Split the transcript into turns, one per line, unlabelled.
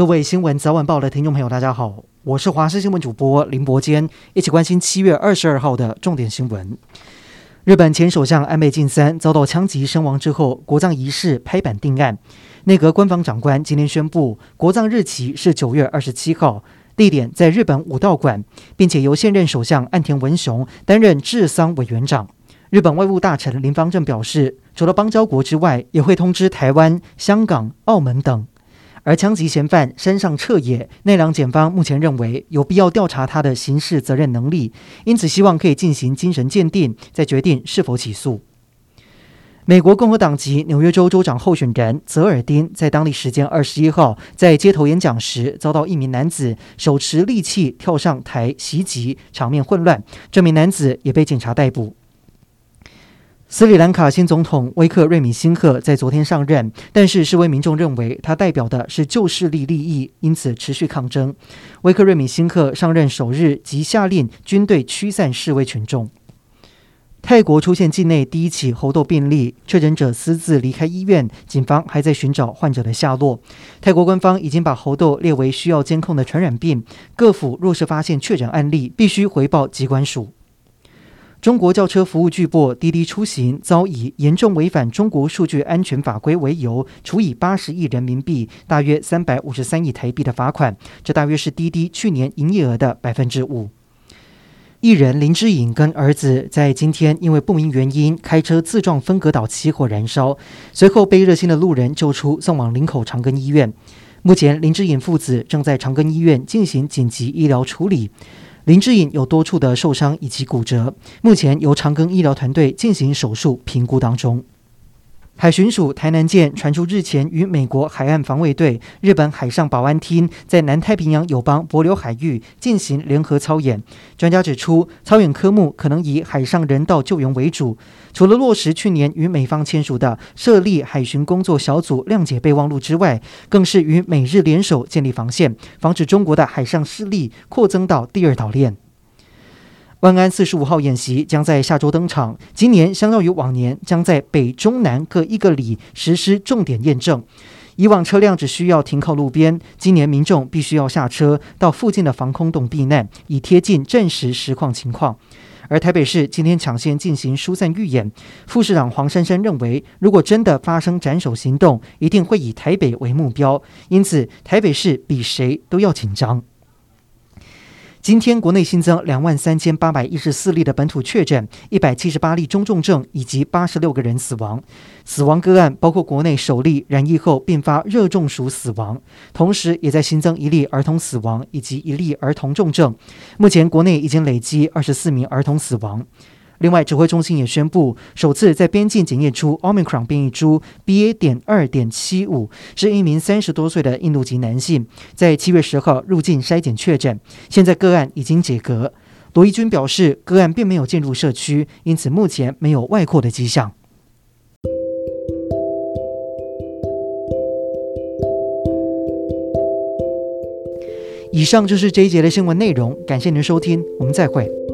各位新闻早晚报的听众朋友，大家好，我是华视新闻主播林伯坚，一起关心七月二十二号的重点新闻。日本前首相安倍晋三遭到枪击身亡之后，国葬仪式拍板定案。内阁官房长官今天宣布，国葬日期是九月二十七号，地点在日本武道馆，并且由现任首相岸田文雄担任治丧委员长。日本外务大臣林芳正表示，除了邦交国之外，也会通知台湾、香港、澳门等。而枪击嫌犯山上彻也，奈良检方目前认为有必要调查他的刑事责任能力，因此希望可以进行精神鉴定，再决定是否起诉。美国共和党籍纽约州州长候选人泽尔丁在当地时间二十一号在街头演讲时，遭到一名男子手持利器跳上台袭击，场面混乱，这名男子也被警察逮捕。斯里兰卡新总统威克瑞米辛赫在昨天上任，但是示威民众认为他代表的是旧势力利益，因此持续抗争。威克瑞米辛赫上任首日即下令军队驱散示威群众。泰国出现境内第一起猴痘病例，确诊者私自离开医院，警方还在寻找患者的下落。泰国官方已经把猴痘列为需要监控的传染病，各府若是发现确诊案例，必须回报疾管署。中国轿车服务巨擘滴滴出行遭以严重违反中国数据安全法规为由，处以八十亿人民币（大约三百五十三亿台币）的罚款，这大约是滴滴去年营业额的百分之五。艺人林志颖跟儿子在今天因为不明原因开车自撞分隔岛起火燃烧，随后被热心的路人救出，送往林口长庚医院。目前林志颖父子正在长庚医院进行紧急医疗处理。林志颖有多处的受伤以及骨折，目前由长庚医疗团队进行手术评估当中。海巡署台南舰传出日前与美国海岸防卫队、日本海上保安厅在南太平洋友邦帛琉海域进行联合操演。专家指出，操演科目可能以海上人道救援为主，除了落实去年与美方签署的设立海巡工作小组谅解备忘录之外，更是与美日联手建立防线，防止中国的海上势力扩增到第二岛链。万安四十五号演习将在下周登场。今年相较于往年，将在北中南各一个里实施重点验证。以往车辆只需要停靠路边，今年民众必须要下车到附近的防空洞避难，以贴近真实实况情况。而台北市今天抢先进行疏散预演，副市长黄珊珊认为，如果真的发生斩首行动，一定会以台北为目标，因此台北市比谁都要紧张。今天国内新增两万三千八百一十四例的本土确诊，一百七十八例中重症，以及八十六个人死亡。死亡个案包括国内首例染疫后并发热中暑死亡，同时也在新增一例儿童死亡以及一例儿童重症。目前国内已经累计二十四名儿童死亡。另外，指挥中心也宣布，首次在边境检验出 Omicron 变异株 BA. 点二点七五，是一名三十多岁的印度籍男性，在七月十号入境筛检确诊，现在个案已经解隔。罗一军表示，个案并没有进入社区，因此目前没有外扩的迹象。以上就是这一节的新闻内容，感谢您的收听，我们再会。